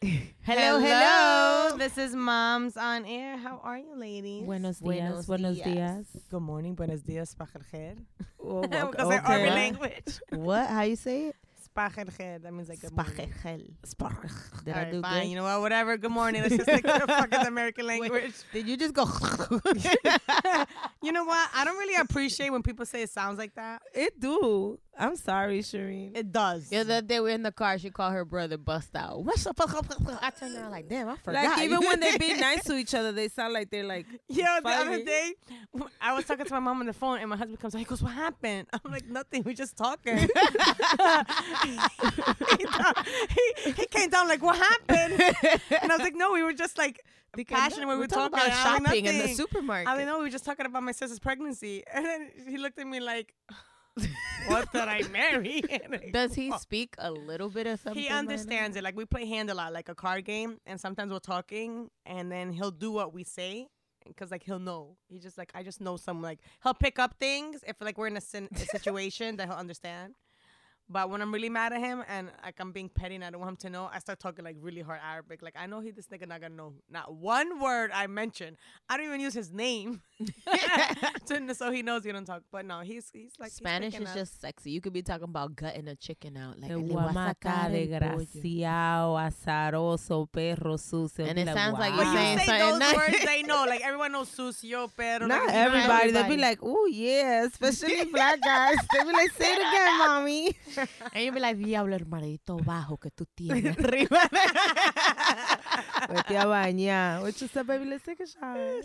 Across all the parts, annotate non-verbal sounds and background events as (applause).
Hello, hello. This is Moms on Air. How are you, ladies? Buenos dias, buenos dias. Good morning, buenos dias, spach el Oh, (laughs) Because okay. Army language. (laughs) What? How you say it? Spach el That means like good morning. Sparch. Did All I right, do fine. good? You know what? Whatever. Good morning. Let's just stick to the (laughs) fucking American language. Did you just go? you know what? I don't really appreciate when people say it sounds like that. it do. I'm sorry, Shireen. It does. Yeah, The other day we were in the car. She called her brother bust out. What's up? I turned around like, damn, I forgot. Like even when they be (laughs) nice to each other, they sound like they're like. Yeah, the other day, I was talking to my mom on the phone, and my husband comes out. He goes, "What happened?" I'm like, "Nothing. We just talking." (laughs) (laughs) he, he, he came down like, "What happened?" And I was like, "No, we were just like passionate when we we're were talking talking, about I'm shopping in the "Nothing." supermarket. I mean, no, we were just talking about my sister's pregnancy, and then he looked at me like, (laughs) "What did I marry?" (laughs) Does he speak a little bit of something? He understands it. Like we play hand a lot, like a card game, and sometimes we're talking, and then he'll do what we say, because like he'll know. He just like I just know some like he'll pick up things if like we're in a, sin- a (laughs) situation that he'll understand. But when I'm really mad at him and like I'm being petty and I don't want him to know, I start talking like really hard Arabic. Like I know he this nigga not gonna know not one word I mention. I don't even use his name, (laughs) (laughs) to, so he knows you don't talk. But no, he's he's like Spanish picking is up. just sexy. You could be talking about gutting a chicken out, like El "Le guamaca, sacar el pollo." desgraciado, azaroso, perro sucio. And Be it like, sounds like wow. But you saying say something those nice. words, they know. Like everyone knows sucio, pero Not like, everybody. They'll be like, oh yeah, especially black guys. They'll be like, say it again, mommy. (laughs) (laughs) And you be like, diablo, hermanito bajo que tú tienes. (laughs) (laughs) Vete a bañar. What you said, baby? Let's take a shower.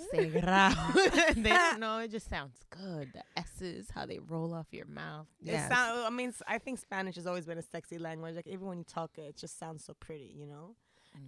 Don't know. It just sounds good. The S's, how they roll off your mouth. It sound, I mean, I think Spanish has always been a sexy language. Like even when you talk it, it just sounds so pretty, you know.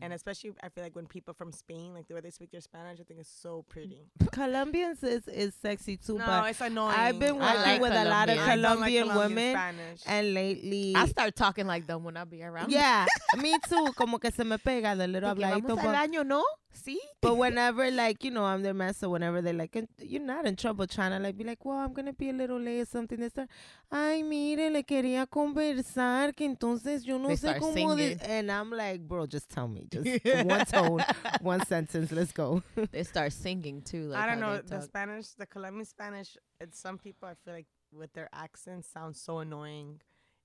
And mm. especially, I feel like when people from Spain, like the way they speak their Spanish, I think it's so pretty. Colombians is, is sexy too, No, but it's annoying. I've been working like with a lot of Colombian. Like Colombian Colombian women, Spanish. and lately, I start talking like them when I be around. yeah, (laughs) me too. Como que se me pega the little Porque habladito, vamos al but, ¿no? Sí. but whenever like you know I'm their master, whenever they're like you're not in trouble, trying to like be like, well, I'm gonna be a little late or something. They start, ay, mire, le quería conversar que entonces yo no They sé start cómo, de-" singing. and I'm like, bro, just tell me, just (laughs) one tone, one sentence, let's go. (laughs) They start singing too. Like I don't know the. Spanish, the Colombian Spanish. It's some people I feel like with their accents sound so annoying.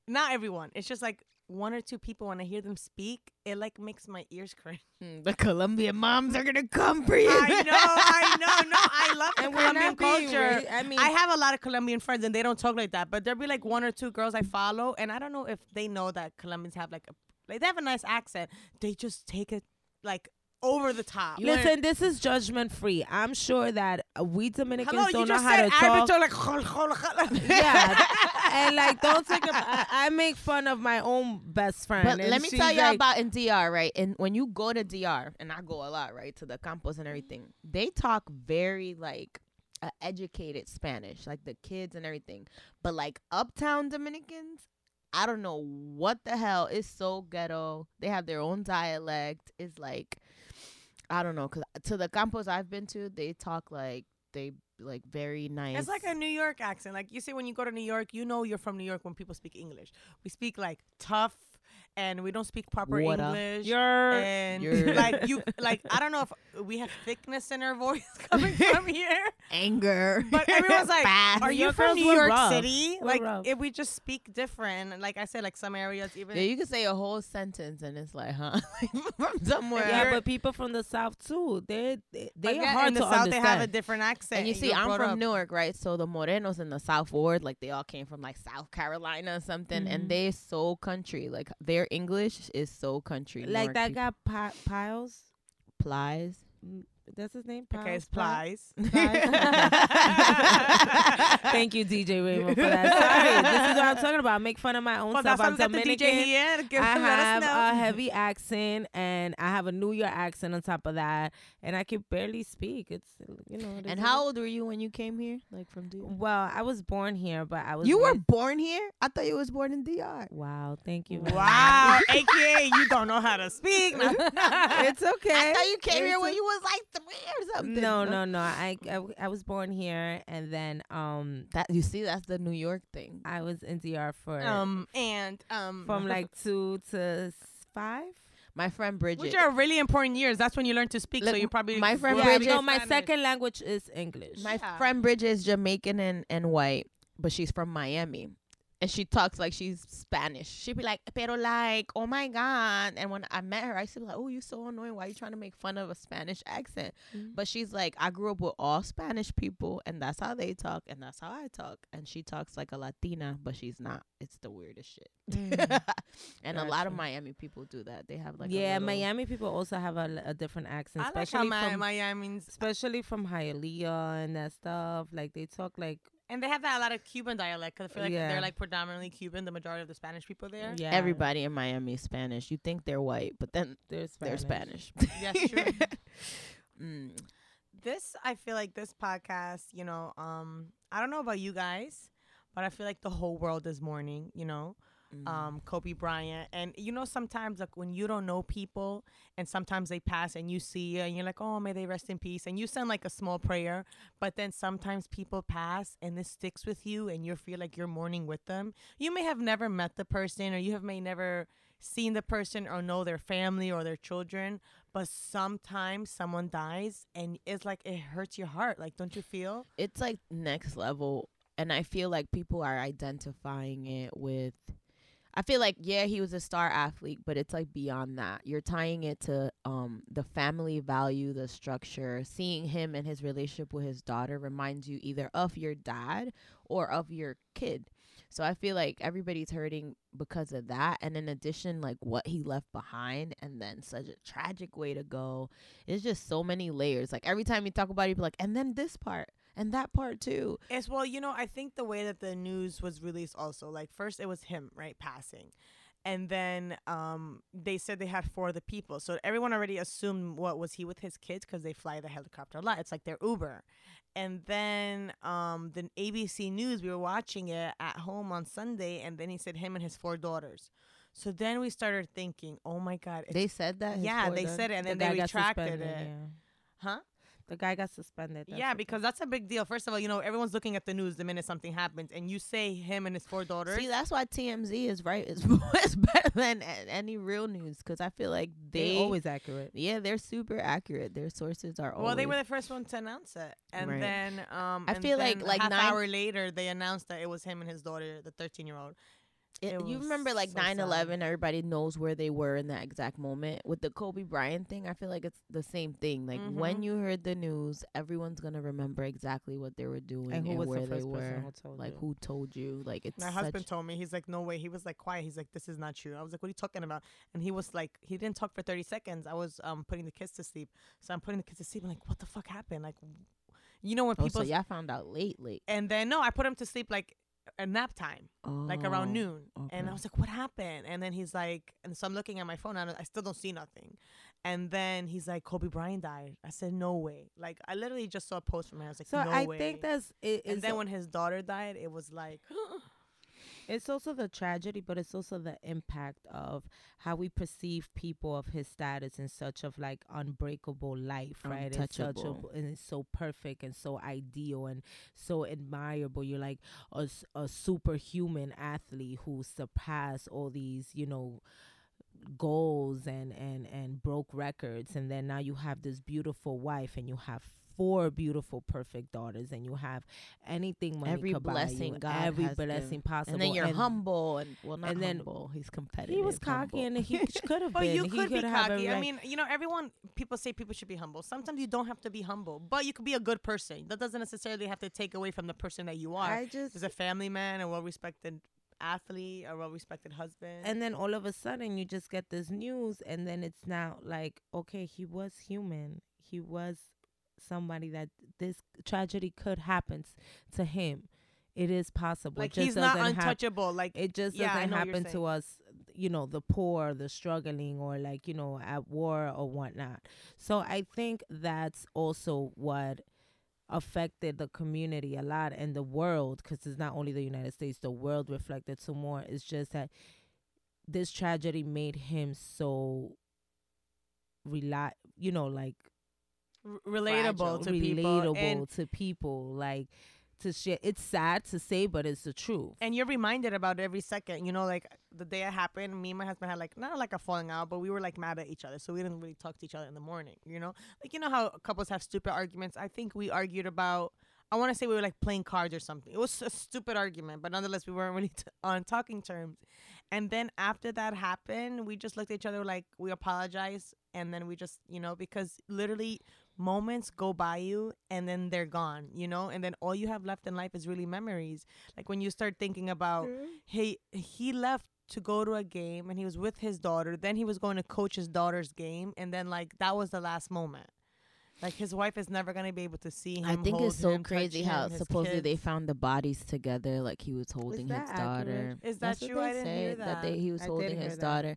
Not everyone. It's just like one or two people when I hear them speak, it like makes my ears cringe. (laughs) Mm, The Colombian moms are gonna come for you. I know, I know, no, I (laughs) love And Colombian not being culture. I mean- I have a lot of Colombian friends and they don't talk like that, but there'll be like one or two girls I follow, and I don't know if they know that Colombians have like a like they have a nice accent. They just take it like over the top. Listen, this is judgment free. I'm sure that uh, we Dominicans Hello, don't know how to talk. Like yeah, (laughs) and like don't take of. I, I make fun of my own best friend. But let me tell you like, about in DR, right? And when you go to DR, and I go a lot, right, to the campus and everything, they talk very like uh, educated Spanish, like the kids and everything. But like uptown Dominicans, I don't know what the hell. It's so ghetto. They have their own dialect. It's like I don't know, cause to the campus I've been to, they talk like they like very nice. It's like a New York accent. Like you say when you go to New York, you know you're from New York when people speak English. We speak like tough and we don't speak proper Water. English. You're- and You're- (laughs) like you like I don't know if we have thickness in our voice (laughs) coming from (laughs) here. anger. But everyone's like, Fast. "Are New you from New York rough. City?" We're Like, rough. if we just speak different, like I said, like some areas even. Yeah, you can say a whole sentence and it's like, huh? from somewhere. yeah, but people from the south too. They they, but they yeah, hard in the to South, understand. they have a different accent. And you see, were I'm from up- Newark, right? So the Morenos in the South Ward, like they all came from like South Carolina or something, Mhm. and they're so country. Like their English is so country. like that people. guy Pi- Piles. Plies. Mm. That's his name. Okay, it's Plies? Plies. (laughs) Thank you, DJ Raymond, for that. Sorry, this is what I'm talking about. I make fun of my own Well, self. I'm Dominican. DJ here. I have a heavy accent and I have a New York accent on top of that, and I can barely speak. It's you know. And how old were you when you came here? Like from DR? Well, I was born here, but I was. You were born here? I thought you was born in DR. Wow, thank you. Wow, (laughs) aka you don't know how to speak. (laughs) it's okay. I thought you came here It's when o- you was like three or something. No, no, no. I, I I was born here, and then um That you see, that's the New York thing. I was in DR for um and um from (laughs) like two to five. My friend Bridget. which are really important years. That's when you learn to speak. so Look, you probably my friend will Yeah, Bridget- no, my Spanish. second language is English. My Yeah. friend Bridget is Jamaican and, and white, but she's from Miami. And she talks like she's Spanish. She'd be like, pero like, oh my God. And when I met her, I used to be like, oh, you're so annoying. Why are you trying to make fun of a Spanish accent? Mhm. But she's like, I grew up with all Spanish people, and that's how they talk, and that's how I talk. And she talks like a Latina, but she's not. It's the weirdest shit. Mm. (laughs) and a lot of Miami people do that. They have like a yeah, little- Miami people also have a different accent, I like how my, from Miami's especially from Hialeah and that stuff. Like they talk like and they have that a lot of Cuban dialect. 'cause I feel like Yeah. they're like predominantly Cuban. The majority of the Spanish people there. yeah, Everybody in Miami is Spanish. You think they're white, but then They're they're Spanish. Spanish. (laughs) Yes, true. (laughs) mm. this I feel like this podcast, you know, um, I don't know about you guys, but I feel like the whole world is mourning, you know. Mm. Um, Kobe Bryant, and you know sometimes like when you don't know people, and sometimes they pass, and you see you, and you're like, oh, may they rest in peace, and you send like a small prayer, but then sometimes people pass, and this sticks with you, and you feel like you're mourning with them. You may have never met the person, or you have may never seen the person, or know their family or their children, but sometimes someone dies, and it's like it hurts your heart. Like, don't you feel? it's like next level and i feel like people are identifying it with i feel like yeah he was a star athlete but it's like beyond that. You're tying it to um the family value the structure. Seeing him and his relationship with his daughter reminds you either of your dad or of your kid. So i feel like everybody's hurting because of that and in addition like what he left behind and then such a tragic way to go. It's just so many layers. Like every time you talk about it you're like and then this part and that part too. As well, you know, I think the way that the news was released also, like first it was him, right, passing. And then um they said they had four of the people. So everyone already assumed what was he with his kids because they fly the helicopter a lot. It's like their Uber. And then um the ABC News, we were watching it at home on Sunday, and then he said him and his four daughters. So then we started thinking, oh my God. They said that. yeah, they said it, and then guy they retracted it. Yeah. Huh? The guy got suspended. that's yeah, because that's a big deal. First of all, you know, everyone's looking at the news the minute something happens, and you say him and his four daughters. See, that's why TMZ is right. It's, (laughs) it's better than any real news because I feel like they, they always accurate. yeah, they're super accurate. Their sources are well, they were the first one to announce it, and Right. then um, I and feel like- then like half nine- hour later they announced that it was him and his daughter, the thirteen year old. It- you remember like so 9 sad. 11, everybody knows where they were in that exact moment. With the Kobe Bryant thing, I feel like it's the same thing. Like when Mhm. you heard the news, everyone's going to remember exactly what they were doing And and, where the they were. who like you? who told you. Like it's My husband told me he's like, no way. He was like quiet. He's like, this is not true. I was like, what are you talking about? And he was like, he didn't talk for thirty seconds. I was um putting the kids to sleep, so I'm putting the kids to sleep. I'm like, what the fuck happened? Like, you know when Oh, people so y'all found out late, late. and then no, I put him to sleep like a nap time. like around Oh, noon. And I was like, what happened? And then he's like, and so I'm looking at my phone and I still don't see nothing. And then he's like, Kobe Bryant died. I said, no way. Like, I literally just saw a post from him. I was like, So no I way. think that's it. and then when his daughter died, it was like, (gasps) (gasps) (gasps) it's also the tragedy, but it's also the impact of how we perceive people of his status in such of like unbreakable life, right? And such a, and it's so perfect and so ideal and so admirable. You're like a, a superhuman athlete who surpassed all these, you know, goals and and and broke records and then now you have this beautiful wife and you have four beautiful perfect daughters and you have anything money every could buy blessing you, God every blessing possible and then you're humble and well not and then humble he's competitive he was cocky humble. and he could have but been you he could be cocky. I mean, you know, everyone, people say people should be humble. Sometimes you don't have to be humble, but you could be a good person. That doesn't necessarily have to take away from the person that you are. I just As a family man, a well respected athlete, a well respected husband. and then all of a sudden you just get this news and then it's now like okay he was human he was somebody that this tragedy could happen to him. It is possible. Like It just he's not doesn't hap- untouchable. like it just yeah, doesn't happen to us you know the poor the struggling or like you know at war or whatnot so i think that's also what affected the community a lot and the world because it's not only the united states the world reflected some more it's just that this tragedy made him so rely you know like relatable fragile, to people. relatable And, to people like to share it's sad to say but it's the truth and you're reminded about it every second. You know, like the day it happened, me and my husband had like not like a falling out, but we were like mad at each other, so we didn't really talk to each other in the morning. You know, like you know how couples have stupid arguments. I think we argued about. I want to say we were like playing cards or something. It was a stupid argument, but nonetheless, we weren't (laughs) really t- on talking terms. And then after that happened, we just looked at each other like we apologized, and then we just, you know, because literally moments go by you and then they're gone, you know, and then all you have left in life is really memories. Like when you start thinking about, hey, he left to go to a game and he was with his daughter, then he was going to coach his daughter's game, and then like that was the last moment. Like his wife is never gonna be able to see him. I think hold it's so him, crazy how him, his supposedly they found the bodies together, like he was holding his that daughter. accurate? Is That's that what true? they I didn't say, hear that. they, he was I holding hear his that. daughter.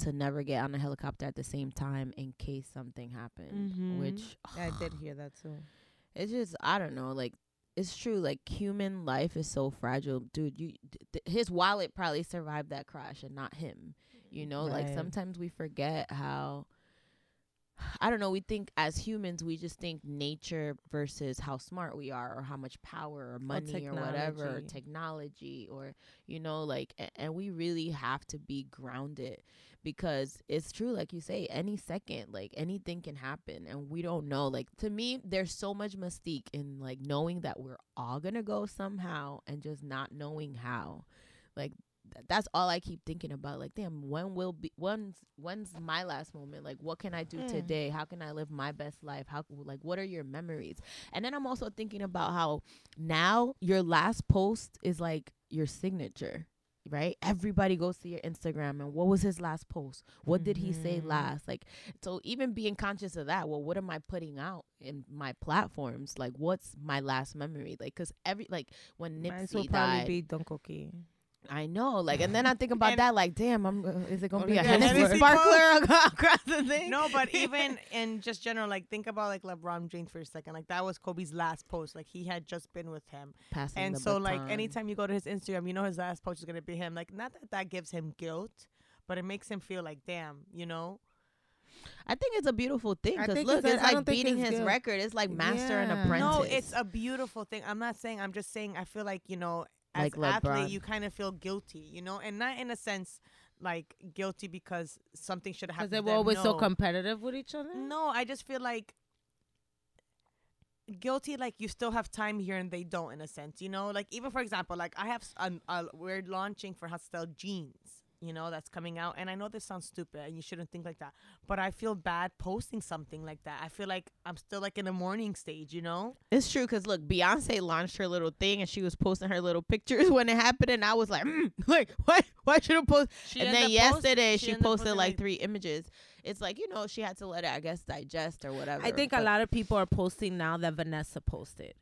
to never get on a helicopter at the same time in case something happened. Mhm. Which i did (sighs) hear that too it's just I don't know, like it's true. Like human life is so fragile, dude. You th- his wallet probably survived that crash and not him. You know, like sometimes we forget how. (sighs) I don't know. We think as humans, we just think nature versus how smart we are, or how much power, or money, or, whatever, or technology. technology, or you know, like, a- and we really have to be grounded because it's true, like you say, any second, like anything can happen, and we don't know. Like to me, there's so much mystique in like knowing that we're all gonna go somehow, and just not knowing how. Like th- that's all I keep thinking about. Like, damn, when will be when's when's my last moment? Like, what can I do Mm. today? How can I live my best life? How like what are your memories? And then I'm also thinking about how now your last post is like your signature. Right? Everybody goes to your Instagram and what was his last post? What did he say Mhm. last? Like so even being conscious of that, well, what am I putting out in my platforms? Like what's my last memory? Like cuz every like when Nipsey will probably be Don Coqui. I know, like, and then I think (laughs) about And- that, like, damn, I'm. Uh, is it gonna be a Yeah, Hennessy Hennessy sparkler (laughs) across the thing? No, but (laughs) even in just general, like think about like LeBron James for a second. Like that was Kobe's last post. Like he had just been with him, passing and the so like anytime you go to his Instagram, you know his last post is gonna be him. Like not that that gives him guilt, but it makes him feel like damn, you know. I think it's a beautiful thing because look, it's it's like beating it's his good. record. It's like master and Yeah. apprentice. No, it's a beautiful thing. I'm not saying. I'm just saying. I feel like you know, as Like athlete, you kind of feel guilty, you know, and not in a sense like guilty because something should have Because they were always so competitive with each other. No, I just feel like guilty like you still have time here and they don't in a sense you know? Like even for example like i have um, uh, we're launching for hostile jeans you know that's coming out and i know this sounds stupid and you shouldn't think like that but i feel bad posting something like that i feel like i'm still like in the morning stage you know It's true because look, Beyonce launched her little thing and she was posting her little pictures (laughs) when it happened, and I was like, mm, (laughs) like, why? Why should I post? She and then up post- yesterday she she, posted posting, like like- three images. It's like you know she had to let it, I guess, digest or whatever. I think a lot of people are posting now that Vanessa posted.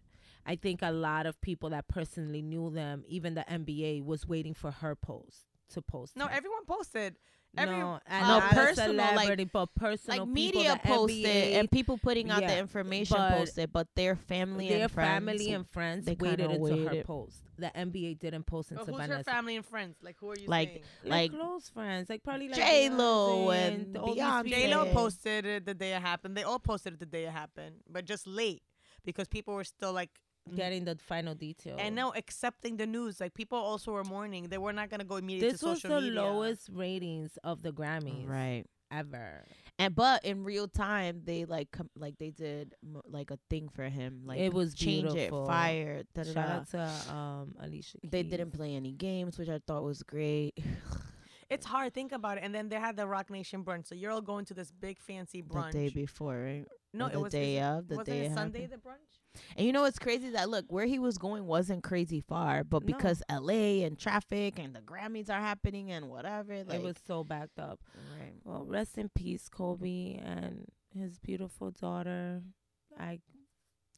I think a lot of people that personally knew them, even the NBA, was waiting for her post to post. no it. everyone posted every no, uh, No, personal, like- but personal like media the posted NBA, and people putting out the information but posted, but their family their and friends, family and friends they waited kinda until her post. The NBA didn't post but until who's Vanessa. her family and friends like who are you Like- saying like, like close friends, like probably like J-Lo Beyonce and all Beyonce. J Lo posted it the day it happened. They all posted it the day it happened, but just late because people were still like getting the final detail. and now accepting the news. Like people also were mourning. They were not gonna go immediately this to was the media. lowest ratings of the Grammys right? ever. And but in real time, they like com- like they did m- like a thing for him. Like It was change beautiful. it, fire. Da, da, Shout out to um Alicia. They didn't play any games, which I thought was great. (laughs) It's hard. Think about it. And then they had the Roc Nation brunch. So you're all going to this big fancy brunch. The day before, right? no, or it the was day of, the wasn't day it it Sunday happened. the brunch? And you know what's crazy? That look where he was going wasn't crazy far, but No. because L.A. and traffic and the Grammys are happening and whatever, like it was so backed up. right. Well, rest in peace, Kobe and his beautiful daughter. I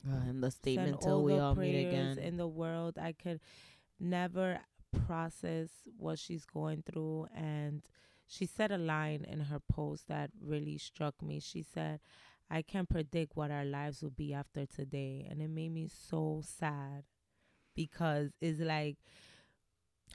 Uh, and the statement till we all meet again. in the world. I could never process what she's going through and she said a line in her post that really struck me. She said, I can't predict what our lives will be after today. And it made me so sad because it's like,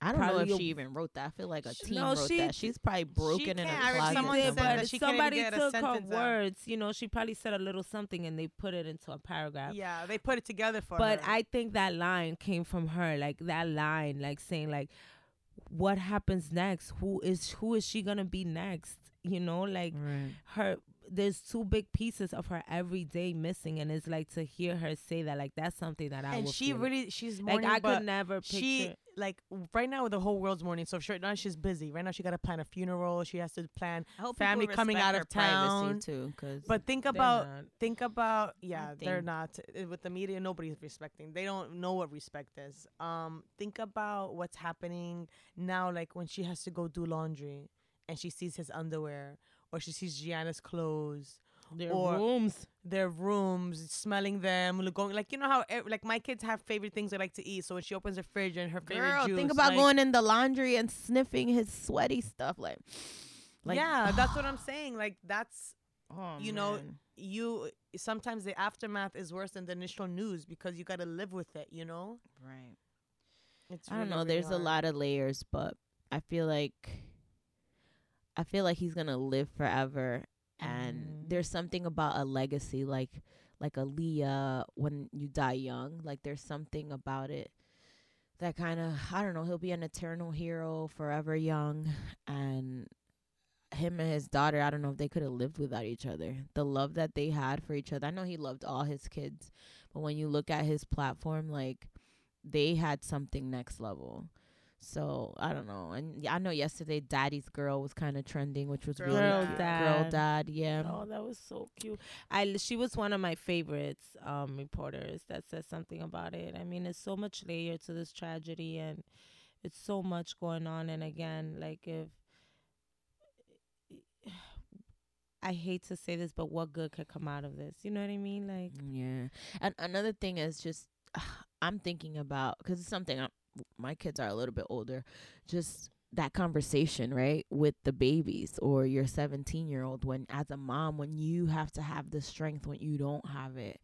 I don't know if you'll- she even wrote that. I feel like a Sh- teen no, wrote she- that. She's probably broken in can't. her I closet. someone said that she somebody get a took her sentence out. words. You know, she probably said a little something and they put it into a paragraph. Yeah, they put it together for but her. I think that line came from her, like that line, like saying like, what happens next? Who is who is she gonna be next? You know, like Right. her. There's two big pieces of her every day missing, and it's like to hear her say that, like that's something that I and she feel. really she's like I could never picture. she like right now the whole world's mourning. So sure now she's busy. Right now she got to plan a funeral. She has to plan. Family coming out of town. too, because But think about not. think about yeah they're not Uh, with the media nobody's respecting they don't know what respect is um think about what's happening now like when she has to go do laundry and she sees his underwear or she sees gianna's clothes their or- rooms. their rooms smelling them going like you know how like my kids have favorite things they like to eat so when she opens her fridge and her favorite girl, juice think about like- going in the laundry and sniffing his sweaty stuff, like, (sighs) like yeah that's what (gasps) i'm saying like that's oh, you know, man. you sometimes the aftermath is worse than the initial news because you got to live with it you know right. It's I don't know. really There's a lot of layers, but I feel like I feel like he's gonna live forever, and Mhm. there's something about a legacy, like like Aaliyah when you die young. Like there's something about it that kind of I don't know. He'll be an eternal hero, forever young, and him and his daughter. I don't know if they could have lived without each other. The love that they had for each other. I know he loved all his kids, but when you look at his platform, like they had something next level. So I don't know, and I know yesterday Daddy's Girl was kind of trending, which was Girl really Girl cute. Dad. Girl Dad, yeah. Oh, that was so cute. I she was one of my favorites um reporters that said something about it. I mean, it's so much layer to this tragedy and it's so much going on and again, like if (sighs) I hate to say this, but what good could come out of this? You know what I mean? Like Yeah. And another thing is just (sighs) I'm thinking about because it's something i my kids are a little bit older. Just that conversation, right, with the babies or your 17 year old. When as a mom, when you have to have the strength when you don't have it,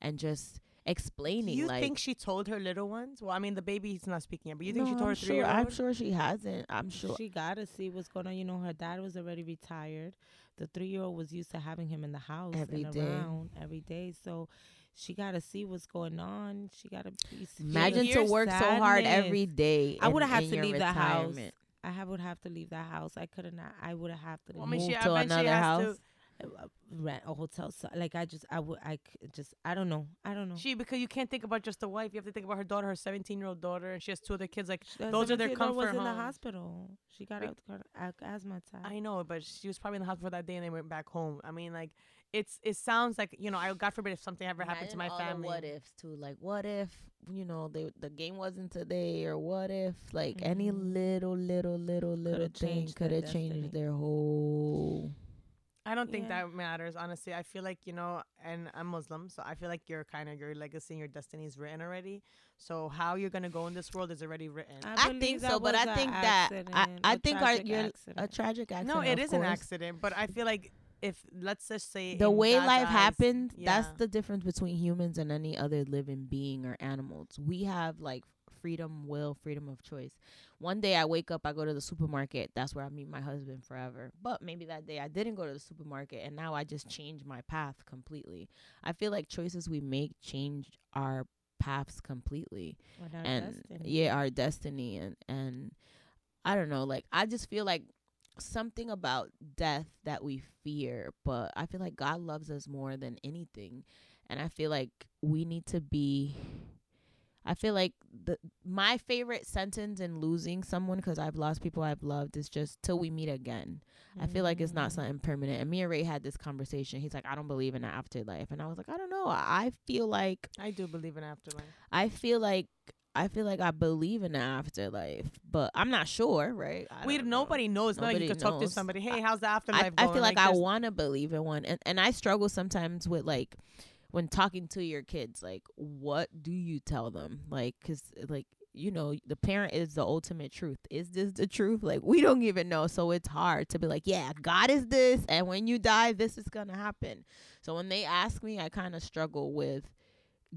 and just Do explaining you like. think she told her little ones? Well, I mean, the baby's not speaking yet, but you think she told her I'm three sure, I'm sure she hasn't. I'm sure. she gotta see what's going on. You know, her dad was already retired. The three year old was used to having him in the house Every and day. around every day. So she gotta see what's going on. She gotta be Imagine to hear work so hard every day. I would in- have had to your leave the house. I have, would have to leave that house. I couldn't. I would have to Well, I mean, she Move to eventually another house. uh, rent a hotel. So, like I just, I would, I c- just, I don't know. I don't know. She because you can't think about just the wife. You have to think about her daughter, her 17 year old daughter, and she has two other kids. Like those are their 17-year-old comfort was in the hospital. She got Wait. a, a, asthma attack. I know, but she was probably in the hospital that day and they went back home. I mean, like it's it sounds like you know, I God forbid if something ever happened to my all family. what ifs too? Like, what if you know they, the game wasn't today, or what if like any Mhm. little, little, little, little thing could have changed their whole. I don't think Yeah. that matters, honestly. I feel like, you know, and I'm Muslim, so I feel like your kind of your legacy and your destiny is written already. So how you're gonna go in this world is already written. I believe think so, but I I a think that I, accident, I a think our tragic you're a tragic accident. no, it is of is an accident, but I feel like if let's just say The way God's life eyes- happened, that's the difference between humans and any other living being or animals. We have like freedom, will, freedom of choice. One day I wake up, I go to the supermarket. That's where I meet my husband forever. But maybe that day I didn't go to the supermarket and now I just changed my path completely. I feel like choices we make change our paths completely our and destiny. yeah our destiny and and i don't know like i just feel like something about death that we fear, but I feel like God loves us more than anything. And I feel like we need to be I feel like the my favorite sentence in losing someone because I've lost people I've loved is just till we meet again. I feel like it's not mm. something permanent. And me and Ray had this conversation. He's like, I don't believe in the afterlife, and I was like, I don't know. I feel like I do believe in afterlife. I feel like I feel like I believe in the afterlife, but I'm not sure, right? I We don't know. nobody knows. Like Nobody you could talk to somebody. Hey, how's the I, afterlife I going? feel like, I want to believe in one, and and I struggle sometimes with like when talking to your kids, like what do you tell them? Like, cause like you know the parent is the ultimate truth. Is this the truth? Like we don't even know, so it's hard to be like, yeah, God is this, and when you die, this is gonna happen. So when they ask me, I kind of struggle with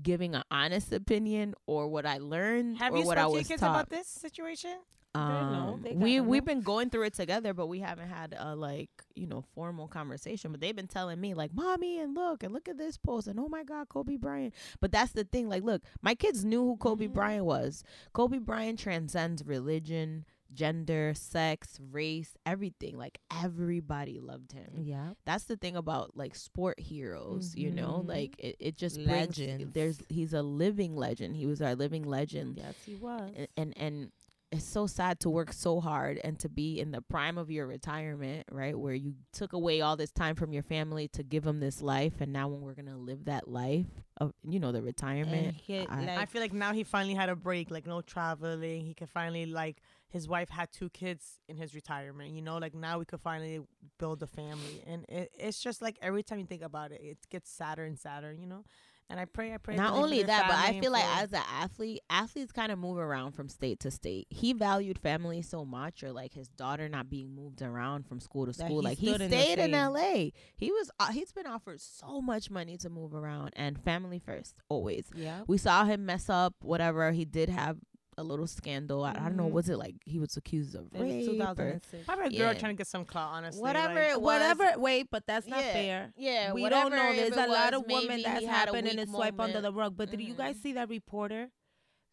giving an honest opinion or what I learned Have or you what spoke I to your was kids taught. about this situation? know. Um, They we gotta we've know. been going through it together, but we haven't had a like you know formal conversation. But they've been telling me like, "Mommy, and look, and look at this post, and oh my God, Kobe Bryant." But that's the thing. Like, look, my kids knew who Kobe Bryant was. Kobe Bryant transcends religion, gender, sex, race, everything. Like everybody loved him. Yeah. That's the thing about like sport heroes, you know, Mhm. like it, it just brings there's he's a living legend. He was our living legend Yes, he was. and and, and it's so sad to work so hard and to be in the prime of your retirement, right? Where you took away all this time from your family to give them this life, and now when we're gonna live that life of you know the retirement, And he, I- like, I feel like now he finally had a break, like no traveling. He could finally like his wife had two kids in his retirement. You know, like now we could finally build a family, and it, it's just like every time you think about it, it gets sadder and sadder. You know, and I pray, I pray. not only that, but I feel like as an athlete, athletes kind of move around from state to state. He valued family so much, or like his daughter not being moved around from school to school. he like he stood in stayed in L.A. He was uh, he's been offered so much money to move around, and family first always. yeah. we saw him mess up whatever he did have a little scandal I, I don't know Mhm. was it like he was accused of rape 2006. probably a girl yeah. trying to get some clout. Honestly, whatever like- it was Whatever. Wait, but that's not Yeah, fair. yeah we don't know. There's it a lot of women maybe that's he had a happened and weak swipe under the rug. But did you guys Mhm. see that reporter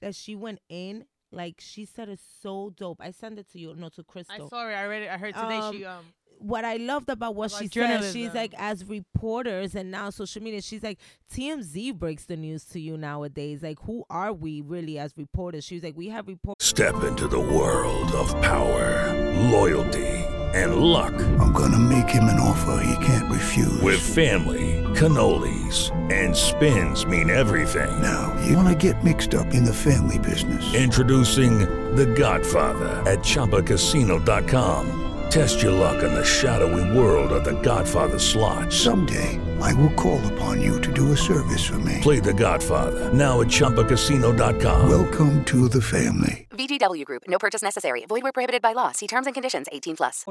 that she went in? Like she said, it's so dope. I sent it to you, no, to I Crystal. saw it. I read it. I heard today Um, she um. What I loved about what About she said, she's like, as reporters and now social media, she's like, TMZ breaks the news to you nowadays. Like, who are we really as reporters? She's like, we have reporters. Step into the world of power, loyalty, and luck. I'm gonna make him an offer he can't refuse. With family, cannolis, and spins mean everything. now, you wanna get mixed up in the family business. Introducing The Godfather at ChumbaCasino.com. Test your luck in the shadowy world of The Godfather slot. Someday, I will call upon you to do a service for me. Play The Godfather now at ChumbaCasino.com. Welcome to the family. VGW Group. No purchase necessary. Void where prohibited by law. See terms and conditions. 18 plus.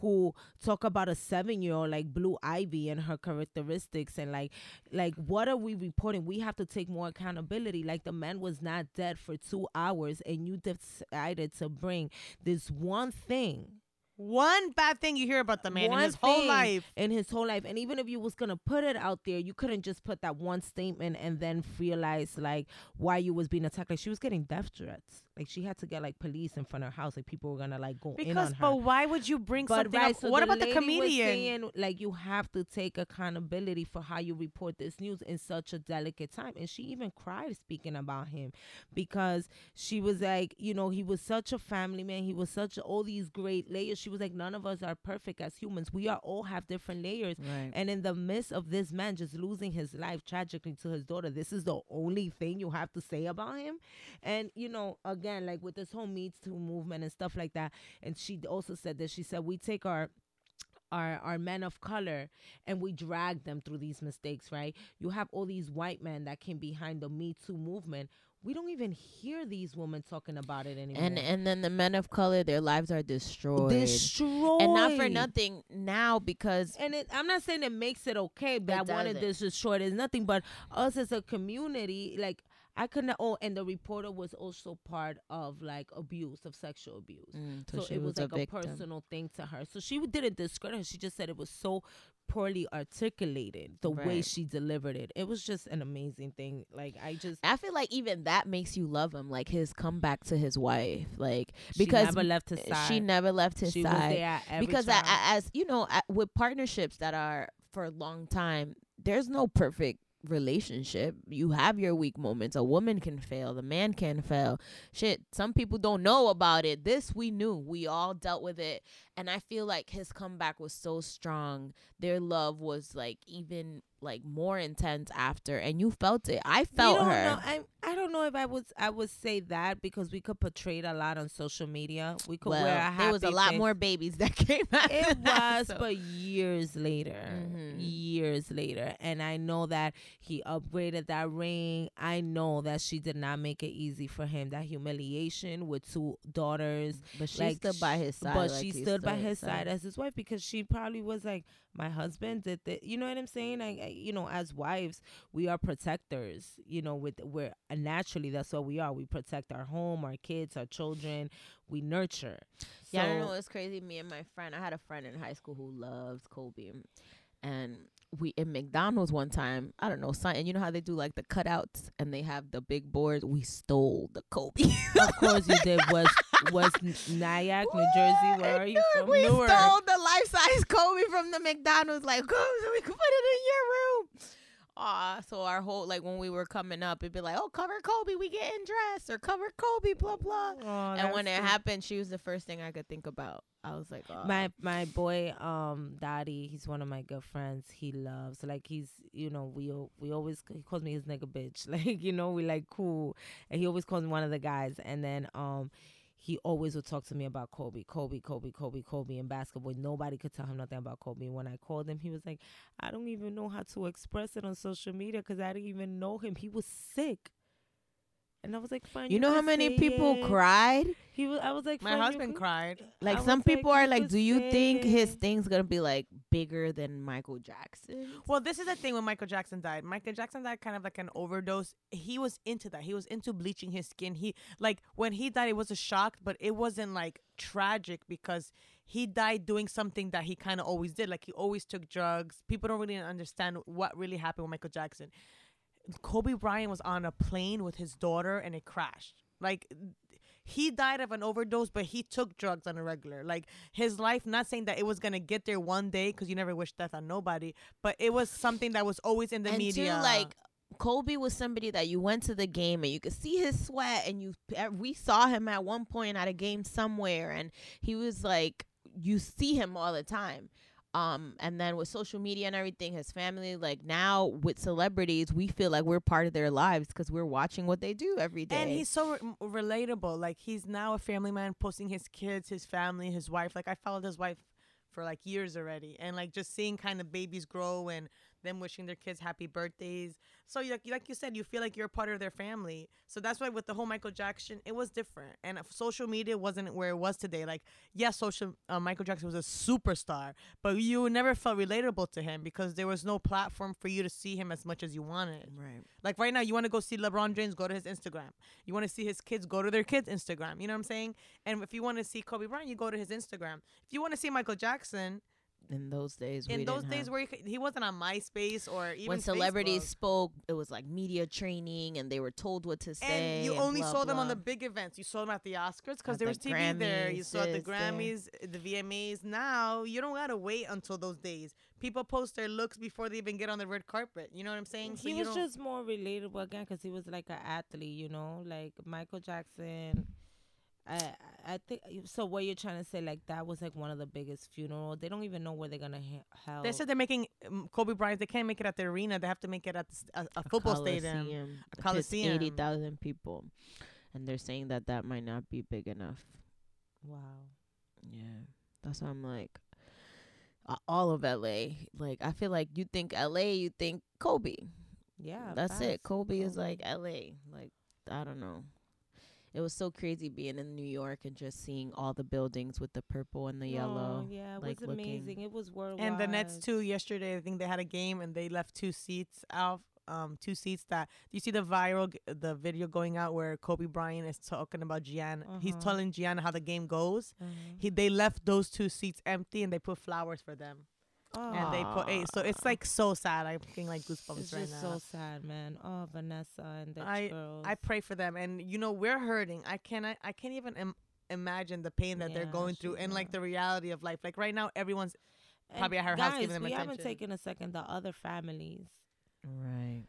who talk about a seven year old like Blue Ivy and her characteristics and like like what are we reporting? We have to take more accountability. Like the man was not dead for two hours and you decided to bring this one thing One bad thing you hear about the man in his whole life. in his whole life. And even if you was gonna put it out there you couldn't just put that one statement and then realize like why you was being attacked. Like she was getting death threats like she had to get like police in front of her house like people were gonna like go in Because, on her but why would you bring but something right, up? so what the about the comedian? saying, like you have to take accountability for how you report this news in such a delicate time, and she even cried speaking about him because she was like, you know, he was such a family man. He was such all these great layers. She was like, none of us are perfect as humans. We are all have different layers. Right. And in the midst of this man just losing his life tragically to his daughter, this is the only thing you have to say about him. And you know, again, like with this whole Me Too movement and stuff like that. And she also said that she said we take our our our men of color and we drag them through these mistakes, right? You have all these white men that came behind the Me Too movement. We don't even hear these women talking about it anymore. and and then the men of color their lives are destroyed destroyed and not for nothing now because and it, I'm not saying it makes it okay one of doesn't. this is short is nothing, but us as a community, like I couldn't. Oh, and the reporter was also part of like abuse of sexual abuse. Mm, so she it was, a like a, victim. personal thing to her. So she didn't discredit her. She just said it was so poorly articulated the way she delivered it. It was just an amazing thing. Like I just I feel like even that makes you love him, like his comeback to his wife, like because She never left his side. She never left his She was side. there at every because a- turn. a- as you know, a- with partnerships that are for a long time, there's no perfect relationship. You have your weak moments. A woman can fail. The man can fail. Shit, some people don't know about it. This we knew. We all dealt with it. And I feel like his comeback was so strong. Their love was like even like more intense after and you felt it. I felt her. know- I don't know if I would I would say that because we could portray it a lot on social media. We could well, wear a there was a lot face. more babies (laughs) that came out. It was, but years later, Mhm. years later, and I know that he upgraded that ring. I know that she did not make it easy for him. That humiliation with two daughters, But she stood by his side But like she he stood by his so. side as his wife because she probably was like, my husband did that. You know what I'm saying? Like, I- you know, as wives, we are protectors. You know, with we're uh, naturally that's what we are. We protect our home, our kids, our children. We nurture. Yeah, I don't know. It's crazy. Me and my friend, I had a friend in high school who loves Kobe, and we in McDonald's one time. I don't know something. You know how they do like the cutouts and they have the big boards. We stole the Kobe. of (laughs) course you did. Was was Nyack, New Jersey? Where are you from? we Newark. stole the life size Kobe from the McDonald's. Like, go (laughs) so we could put it in your room. Ah, so our whole like when we were coming up, it'd be like, oh, cover Kobe, we getting dressed, or cover Kobe, blah blah. Oh, and when it happened, she was the first thing I could think about. I was like, oh, my my boy um daddy he's one of my good friends. He loves like he's you know we we always he calls me his nigga bitch. (laughs) Like you know we like cool. And he always calls me one of the guys. And then um he always would talk to me about Kobe, Kobe, Kobe, Kobe, Kobe in basketball. Nobody could tell him nothing about Kobe. When I called him, he was like, I don't even know how to express it on social media because I didn't even know him. He was sick. And I was like, fine. You know how many people it." cried? He was. I was like, My "Fine, husband could-" cried. Like I some was like, people are like, do you think his thing's gonna be like bigger than Michael Jackson? Well, this is the thing when Michael Jackson died. Michael Jackson died kind of like an overdose. He was into that. He was into bleaching his skin. He like when he died, it was a shock, but it wasn't like tragic because he died doing something that he kind of always did. Like he always took drugs. People don't really understand what really happened with Michael Jackson. Kobe Bryant was on a plane with his daughter and it crashed. Like he died of an overdose, but he took drugs on a regular. Like his life, not saying that it was gonna get there one day, because you never wish death on nobody, but it was something that was always in the and media. too, like Kobe was somebody that you went to the game and you could see his sweat, and you eh, we saw him at one point at a game somewhere, and he was like you see him all the time. Um, and then with social media and everything, his family, like now with celebrities, we feel like we're part of their lives because we're watching what they do every day. and he's so re- relatable. Like he's now a family man, posting his kids, his family, his wife. Like I followed his wife for like years already, and like just seeing kind of babies grow and them wishing their kids happy birthdays. So like like you said, you feel like you're a part of their family. So that's why with the whole Michael Jackson, it was different, and if social media wasn't where it was today. Like yes, social uh, Michael Jackson was a superstar, but you never felt relatable to him because there was no platform for you to see him as much as you wanted. right. Like right now, you want to go see LeBron James, go to his Instagram. You want to see his kids, go to their kids' Instagram. You know what I'm saying? And if you want to see Kobe Bryant, you go to his Instagram. If you want to see Michael Jackson, In those days, we in those days have- where he, could- he wasn't on MySpace or even when celebrities Facebook. spoke, it was like media training, and they were told what to say. And you only blah, saw them on the big events. You saw them at the Oscars because At there the was TV there. You Grammys, saw the this, there. Grammys, the VMAs. Now you don't gotta wait until those days. People post their looks before they even get on the red carpet. You know what I'm saying? he you was just more relatable again because he was like an athlete, you know, like Michael Jackson. I I think so. What you're trying to say, like that was like one of the biggest funerals. They don't even know where they're gonna ha- held. They said they're making um, Kobe Bryant. They can't make it at the arena. They have to make it at a, s- a, a football stadium. A coliseum. eighty thousand people, and they're saying that that might not be big enough. wow. Yeah, that's why I'm like, uh, all of LA. Like I feel like you think LA, you think Kobe. Yeah, That's it. facts. Kobe is like LA. Like I don't know. It was so crazy being in New York and just seeing all the buildings with the purple and the yellow. Oh, yeah, it like, was looking- amazing. It was worldwide. And the Nets too. Yesterday, I think they had a game and they left two seats out. Um, two seats that do you see the viral the video going out where Kobe Bryant is talking about Gianna. He's Uh-huh. telling Gianna how the game goes. Mhm. He they left those two seats empty and they put flowers for them. And they put a. So it's like so sad. I'm getting like goosebumps It's right just now. so sad, man. Oh, Vanessa and the I girls. I pray for them, and you know we're hurting. I can't. I can't even Im- imagine the pain that they're going through, and like the reality of life. Like right now, everyone's And probably at her guys, house giving them we attention. haven't taken a second. The other families, Right.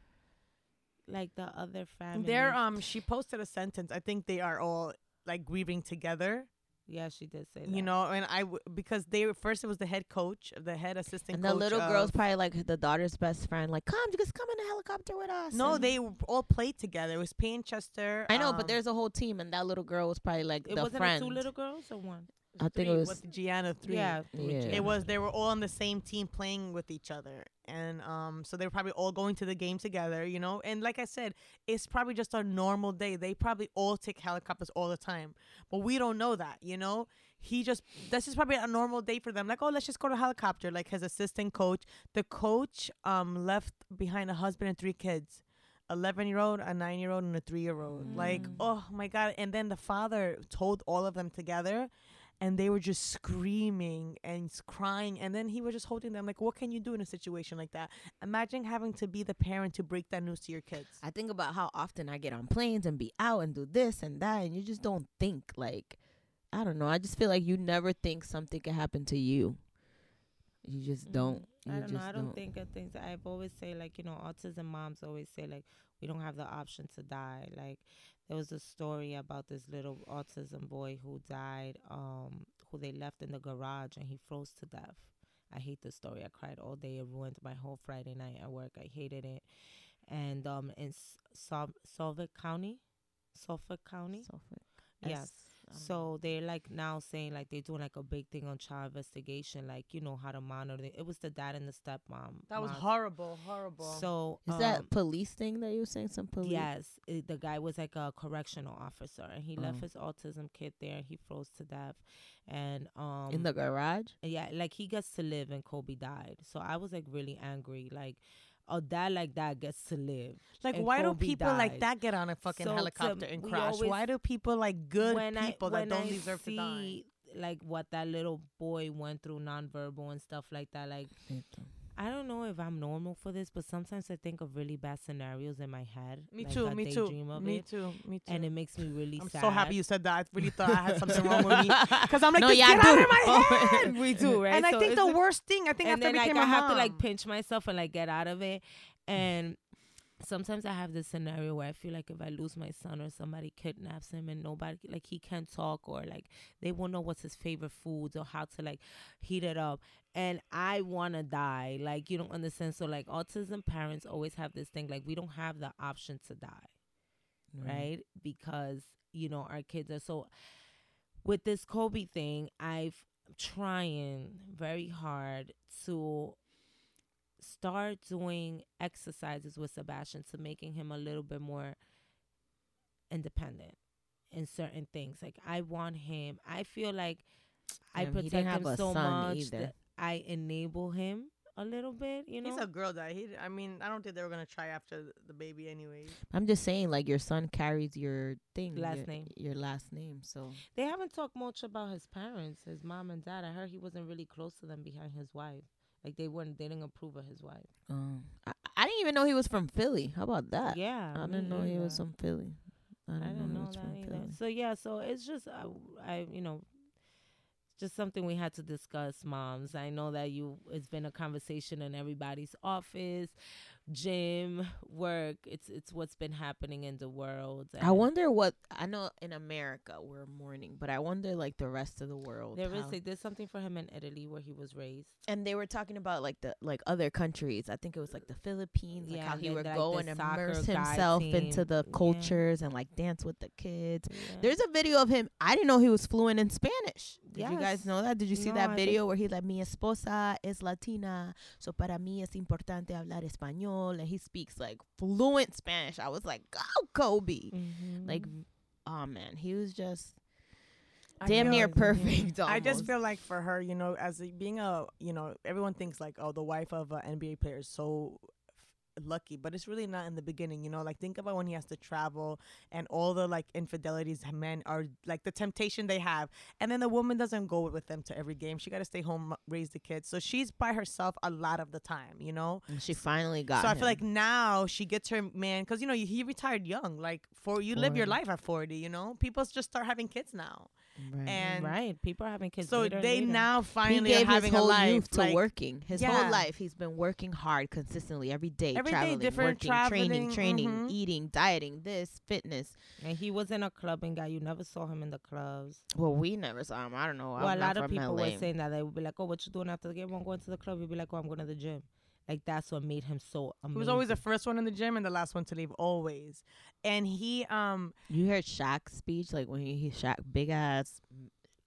like the other families. They're um. She posted a sentence. I think they are all like grieving together. Yeah, she did say that. You know, and I w- because they were first it was the head coach, the head assistant. And the little girl's probably like the daughter's best friend. Like, come, just come in a helicopter with us. No, and- they all played together. It was Payton Chester. I know, but um, there's a whole team, and that little girl was probably like it the wasn't friend. it two little girls or one. I think it was. with Gianna three. Yeah, Yeah. It was they were all on the same team playing with each other. And um so they were probably all going to the game together, you know? And like I said, it's probably just a normal day. They probably all take helicopters all the time. But we don't know that, you know? He just this is probably a normal day for them. Like, oh, let's just go to helicopter. Like his assistant coach. The coach um left behind a husband and three kids. 11 year old, a 9 year old, and a 3 year old. Like, oh my God. And then the father told all of them together, and they were just screaming and crying. And then he was just holding them. Like, what can you do in a situation like that? Imagine having to be the parent to break that news to your kids. I think about how often I get on planes and be out and do this and that, and you just don't think like, I don't know. I just feel like you never think something could happen to you. You just don't. You Mm, I don't know. just I don't think of things. I've always say like you know, autism moms always say like we don't have the option to die. Like there was a story about this little autism boy who died, um, who they left in the garage and he froze to death. I hate this story. I cried all day. It ruined my whole Friday night at work. I hated it. And um, in Suffolk County, Suffolk County, Suffolk. yes. S- I don't So they're like now saying like they're doing like a big thing on child investigation, like you know how to monitor. It was the dad and the stepmom. That was mom. horrible, horrible. So Is um, that police thing that you were saying? Some police? Yes, it, the guy was like a correctional officer, and he left Oh. his autism kid there. and He froze to death, and um In the garage? yeah, like he gets to live, and Kobe died. So I was like really angry, like a dad like that gets to live. like, and why do Kobe people like that get on a fucking So to- helicopter and crash? always- why do people like good when people I, that when don't I deserve see, to die? Like what that little boy went through, nonverbal and stuff like that. Like I don't know if I'm normal for this, but sometimes I think of really bad scenarios in my head. Me like too, I me too, me it, too, me too. And it makes me really sad. I'm sad. so happy you said that. I really thought I had something wrong with me (laughs) because I'm like, No, yeah, get I out do. of my (laughs) head. we do, right? And I think the worst thing, I think and after I then like became I a have to like pinch myself and like get out of it. Mm. And sometimes I have this scenario where I feel like if I lose my son or somebody kidnaps him and nobody like he can't talk or like they won't know what's his favorite foods or how to like heat it up. And I wanna die. Like you don't understand. So like autism parents always have this thing like we don't have the option to die. Mm-hmm. Right? Because, you know, our kids are so with this Kobe thing, I've trying very hard to start doing exercises with Sebastian to making him a little bit more independent in certain things. Like I want him. I feel like I Damn, he didn't protect him a so much either. that I enable him a little bit. You know, He's a girl that he. I mean, I don't think they were gonna try after the baby anyways. I'm just saying, like your son carries your thing, Last your, name. your last name. So they haven't talked much about his parents, his mom and dad. I heard he wasn't really close to them behind his wife. Like they weren't. They didn't approve of his wife. um, I, I didn't even know he was from Philly. How about that? Yeah, I didn't know he was from Philly. I I didn't, didn't know, know he was that from either. Philly. So yeah, so it's just I, I you know, just something we had to discuss, moms. I know that you it's been a conversation in everybody's office, gym, work. It's it's what's been happening in the world. I wonder what I know in America we're mourning, but I wonder like the rest of the world. There is like, there's something for him in Italy where he was raised. and they were talking about like the like other countries. I think it was like the Philippines, like Yeah, how he would like, go and immerse himself into team. the Yeah. cultures and like dance with the kids. Yeah. There's a video of him. I didn't know he was fluent in Spanish. Did you guys know that? Did you see No, that video where he like, "Mi esposa es latina, so para mí es importante hablar español," and he speaks like fluent Spanish. I was like, "Go, Kobe!" Mhm. Like, oh man, he was just damn near perfect. I just feel like for her, you know, as a, being a, you know, everyone thinks like, oh, the wife of an NBA player is so lucky, but it's really not in the beginning. You know, like think about when he has to travel and all the like infidelities men are like the temptation they have, and then the woman doesn't go with them to every game. She got to stay home, raise the kids, so she's by herself a lot of the time. You know, And she finally got. so I feel like now she gets her man because you know he retired young. Like for you live your life at forty. You know, people just start having kids now, Right. and right, people are having kids. so later they later. now he finally gave are having his whole a life youth to like, working. His Yeah. whole life, he's been working hard consistently every day, Every day, traveling, different working, training, traveling, training, mhm. eating, dieting, this fitness. and he was in a clubbing guy. You never saw him in the clubs. Well, we never saw him. I don't know. well, I'm a lot of people LA. were saying that they would be like, "Oh, what you doing after the game? I'm going to the club." He'd be like, "Oh, I'm going to the gym." Like that's what made him so amazing. He was always the first one in the gym and the last one to leave, always. And he, um, You heard Shaq's speech, like when he, he Shaq big ass,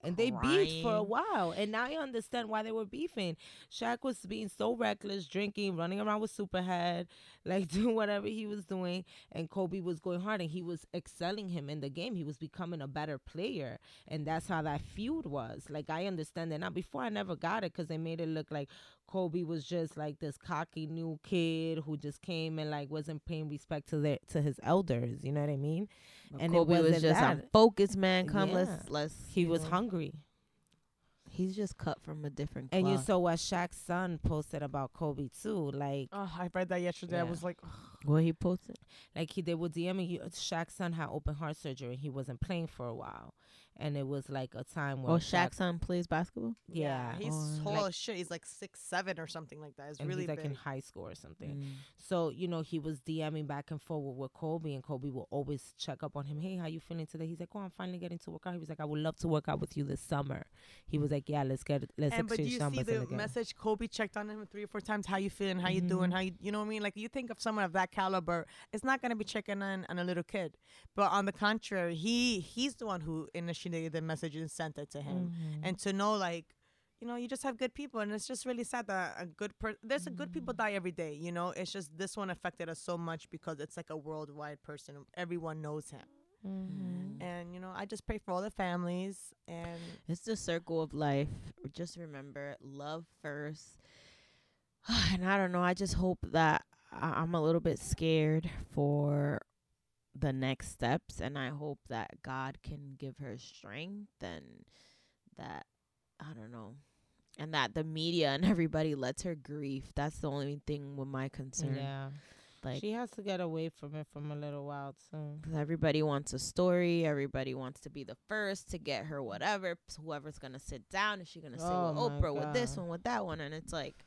and they beefed for a while. And now you understand why they were beefing. Shaq was being so reckless, drinking, running around with Superhead, (laughs) like doing whatever he was doing. And Kobe was going hard and he was excelling him in the game. He was becoming a better player. And that's how that feud was. Like, I understand that. Now, before I never got it because they made it look like Kobe was just like this cocky new kid who just came and like wasn't paying respect to their to his elders. You know what I mean? and And it Kobe was wasn't just a that. focused man. Come, Yeah. let's let's. He was know, hungry. He's just cut from a different. And you saw what Shaq's son posted about Kobe too. Like, oh, I read that yesterday. I was like, what he posted. like he they were DMing you. Shaq's son had open heart surgery. He wasn't playing for a while, and it was like a time where Oh, Shaq's son plays basketball. yeah, he's Oh, tall like- as shit. He's like six seven or something like that. It's and really he's like big. in high school or something. Mm. So you know he was DMing back and forward with Kobe, and Kobe will always check up on him. Hey, how you feeling today? He's like, oh, I'm finally getting to work out. He was like, I would love to work out with you this summer. He was like, yeah, let's get let's and but do exchange you see numbers. the again. message Kobe checked on him three or four times? How you feeling? How you doing? Mhm. How you you know what I mean? Like you think of someone of that caliber, it's not gonna be checking on on a little kid. But on the contrary, he he's the one who initiated the message and sent it to him. Mhm. And to know like. You know, you just have good people, and it's just really sad that a good per there's a good people die every day. You know, it's just this one affected us so much because it's like a worldwide person. Everyone knows him, Mhm. and you know, I just pray for all the families and It's the circle of life. Just remember, love first. (sighs) And I don't know. I just hope that I- I'm a little bit scared for the next steps, and I hope that God can give her strength and that I don't know, and that the media and (laughs) everybody lets her grieve. That's the only thing with my concern. Yeah, Like she has to get away from it from a little while too. 'Cause everybody wants a story. Everybody wants to be the first to get her whatever. Whoever's gonna sit down, is she gonna sit Oh with Oprah, with this one, with that one? And it's like,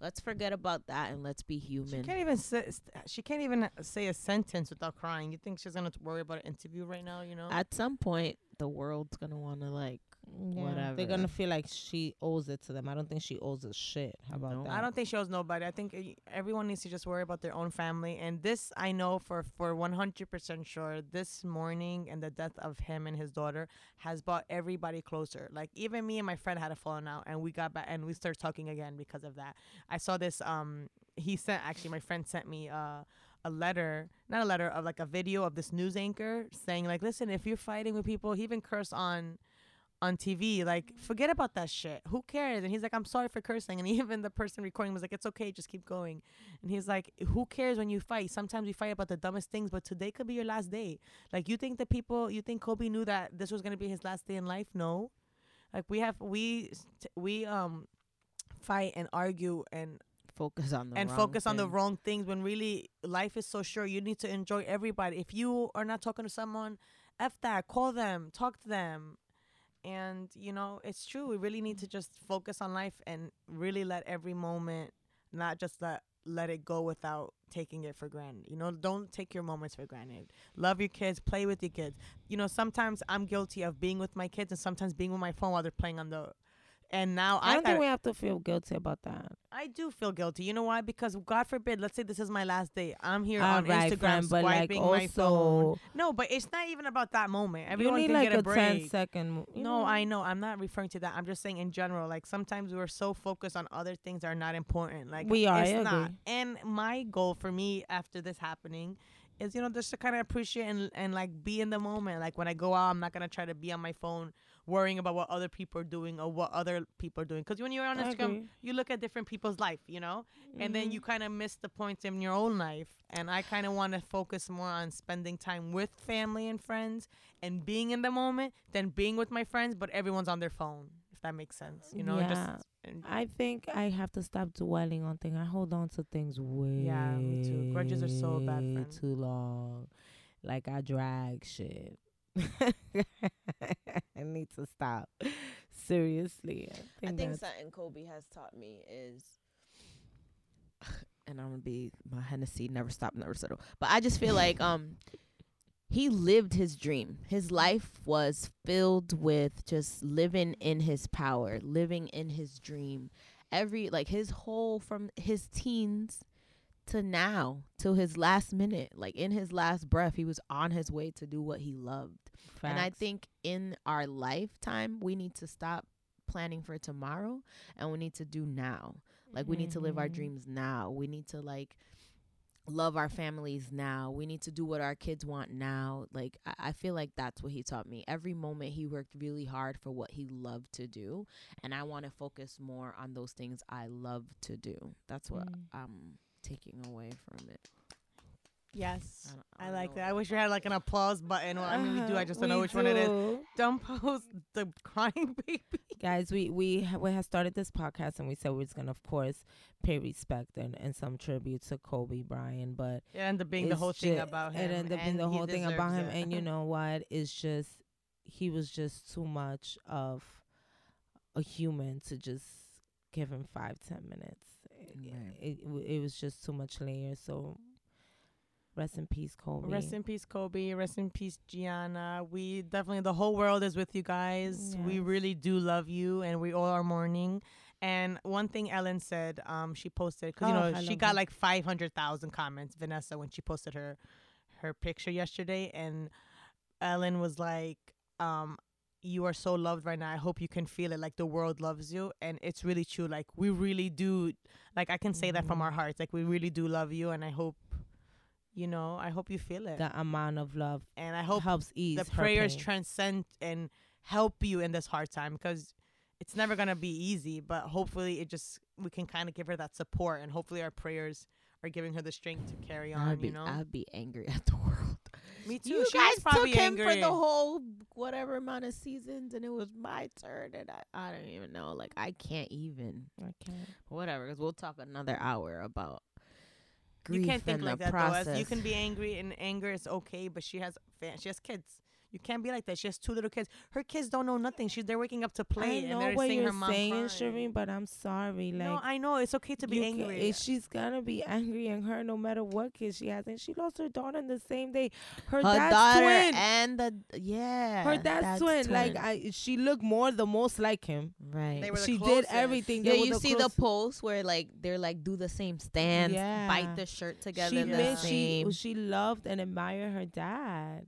let's forget about that and let's be human. She can't even say she can't even say a sentence without crying. You think she's gonna worry about an interview right now? You know, At some point, the world's gonna want to like Yeah, whatever. They're gonna feel like she owes it to them. I don't think she owes a shit. How about No. that? I don't think she owes nobody. I think uh, everyone needs to just worry about their own family. And this, I know for for one hundred percent sure, this morning and the death of him and his daughter has brought everybody closer. Like even me and my friend had a falling out, and we got back and we started talking again because of that. I saw this. Um, he sent actually my friend sent me uh a letter, not a letter of like a video of this news anchor saying like, listen, if you're fighting with people, he even cursed on on TV. Like, forget about that shit. Who cares? And he's like, I'm sorry for cursing. And (laughs) even the person recording was like, it's okay, just keep going. And he's like, who cares when you fight? Sometimes we fight about the dumbest things, but today could be your last day. Like, you think the people, you think Kobe knew that this was gonna be his last day in life? No. Like, we have we we um fight and argue and focus on the and wrong focus on the wrong things when really life is so short. You need to enjoy everybody. If you are not talking to someone, f that. Call them, talk to them, and you know it's true. We really need to just focus on life and really let every moment, not just let let it go without taking it for granted. You know, don't take your moments for granted. Love your kids, play with your kids. You know, sometimes I'm guilty of being with my kids and sometimes being with my phone while they're playing on the. And now I I don't think we have to feel guilty about that. I do feel guilty. You know why? Because God forbid, let's say this is my last day. I'm here All on right, Instagram friend, but, like, swiping my phone. No, but it's not even about that moment. Everyone you need can like get a, a, break. 10 second. no, know? I know. I'm not referring to that. I'm just saying in general. Like sometimes we're so focused on other things that are not important. Like We are, It's not. And my goal for me after this happening is you know just to kind of appreciate and and like be in the moment. Like when I go out, I'm not gonna try to be on my phone worrying about what other people are doing or what other people are doing. Because when you're on Instagram, you look at different people's life, you know, and then you mm-hmm. kind of miss the points in your own life. And I kind of want to focus more on spending time with family and friends and being in the moment than being with my friends, but everyone's on their phone. If that makes sense, you know. Yeah. Just I think I have to stop dwelling on things. I hold on to things way Yeah, me too. Grudges are so bad, friend. too long. Like I drag shit. (laughs) I need to stop. Seriously, I think, I think something Kobe has taught me is, (sighs) and I'm gonna be my Hennessy never stop, never settle. But I just feel (laughs) like um, he lived his dream. His life was filled with just living in his power, living in his dream. Every like his whole from his teens to now till his last minute, like in his last breath, he was on his way to do what he loved. And I think in our lifetime, we need to stop planning for tomorrow and we need to do now. Like, we need to live our Mhm. dreams now. We need to, like, love our families now. We need to do what our kids want now. Like, I, I feel like that's what he taught me. Every moment he worked really hard for what he loved to do. And I want to focus more on those things I love to do. That's what Mm. I'm taking away from it. Yes, I I I, like that. I wish we had like an applause button. Well, I mean, we do. I uh-huh. just don't know which one it is. do. Don't (laughs) post the crying baby. guys we we we have started this podcast and we said we was gonna of course pay respect and, and some tribute to kobe bryant but It ended up being the whole thing about him. it ended up being the whole thing about him it. and you know what it's just he was just too much of a human to just give him five ten minutes It- Right. it, it, it was just too much layers so rest in peace kobe Rest in peace, Kobe. Rest in peace, Gianna. We definitely, the whole world is with you guys. We really do love you, and we all are mourning. And one thing Ellen said, um, she posted because you Oh, know I she got that. like five hundred thousand comments, Vanessa, when she posted her her picture yesterday, and Ellen was like, um, "You are so loved right now. I hope you can feel it. Like the world loves you, and it's really true. Like we really do. Like I can say that from our Mm-hmm. hearts. Like we really do love you, and I hope." You know, I hope you feel it the amount of love and I hope helps ease the her prayers pain. transcend and help you in this hard time because it's never gonna be easy. But hopefully, it just we can kind of give her that support, and hopefully, our prayers are giving her the strength to carry on. I'd be, you know, I'd be angry at the (laughs) world. me too. You she guys probably took him for the whole whatever amount of seasons, and it was my turn, and I, I don't even know. Like I can't even. I can't. Whatever, because we'll talk another hour about. Grief you can't think and like the that process. though. As you can be angry, and anger is okay. But she has fa- she has kids. You can't be like that. She has two little kids. Her kids don't know nothing. She's they're waking up to play, I know and what you're her saying, crying. Shireen, but I'm sorry. Like, no, I know it's okay to be you ca- angry. eh, she's gonna be angry and her no matter what kid she has, and she lost her daughter in the same day. Her, her dad's daughter twin. and the yeah, her dad's, dad's twin. Like I, she looked more the most like him. right. They were the she did everything. yeah, They you the see the close- post where like they're like do the same stance, Yeah. bite the shirt together. She the made, she she loved and admired her dad,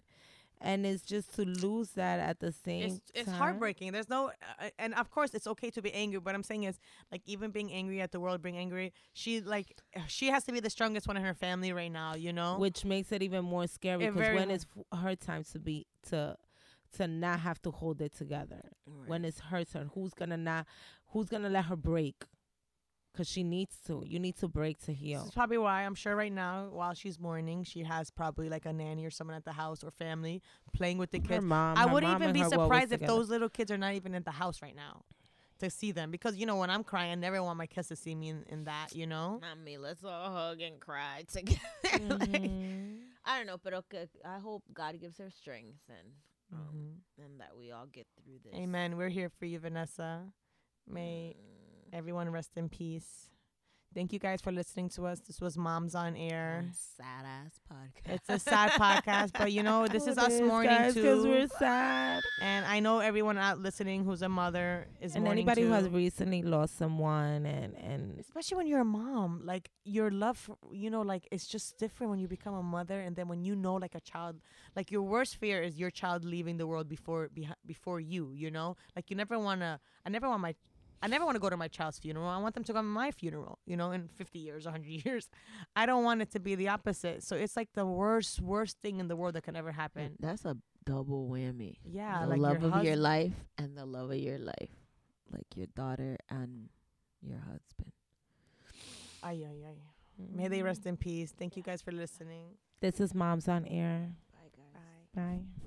and it's just to lose that at the same it's, it's heartbreaking. There's no, uh, and of course it's okay to be angry. But I'm saying is like even being angry at the world, being angry. She like she has to be the strongest one in her family right now. You know, which makes it even more scary because when it's her time to be to to not have to hold it together when it's her turn who's gonna not who's gonna let her break because she needs to you need to break to heal. this heal is probably why I'm sure right now while she's mourning, she has probably like a nanny or someone at the house or family playing with the kids. her kids. mom I her wouldn't mom even be her well was surprised if together. those little kids are not even in the house right now to see them because you know when I'm crying, I never want my kids to see me in, in that. You know. Not me. Let's all hug and cry (laughs) together. like, Mhm. I don't know, but okay. I hope God gives her strength and um, Mhm. and that we all get through this. Amen. We're here for you, Vanessa. May Mm. Everyone rest in peace. Thank you guys for listening to us. This was Moms on Air. Sad ass podcast. It's a sad podcast, but you know, this (laughs) oh, is It us mourning guys, too. we're sad and I know everyone out listening who's a mother is and mourning anybody too. who has recently lost someone and and Especially when you're a mom, like your love, for, you know, like it's just different when you become a mother, and then when you know, like a child, like your worst fear is your child leaving the world before behi- before you. You know, like you never wanna. I never want my. I never want to go to my child's funeral. I want them to come to my funeral, you know, in 50 years, (laughs) 100 years. I don't want it to be the opposite. So it's like the worst, worst thing in the world that can ever happen. That's a double whammy. Yeah, the like your love of your life and the love of your life, like your daughter and your husband. Ay, ay, ay. May they mm. rest in peace. Thank you guys for listening. This is Moms on Air. Bye. Guys. Bye.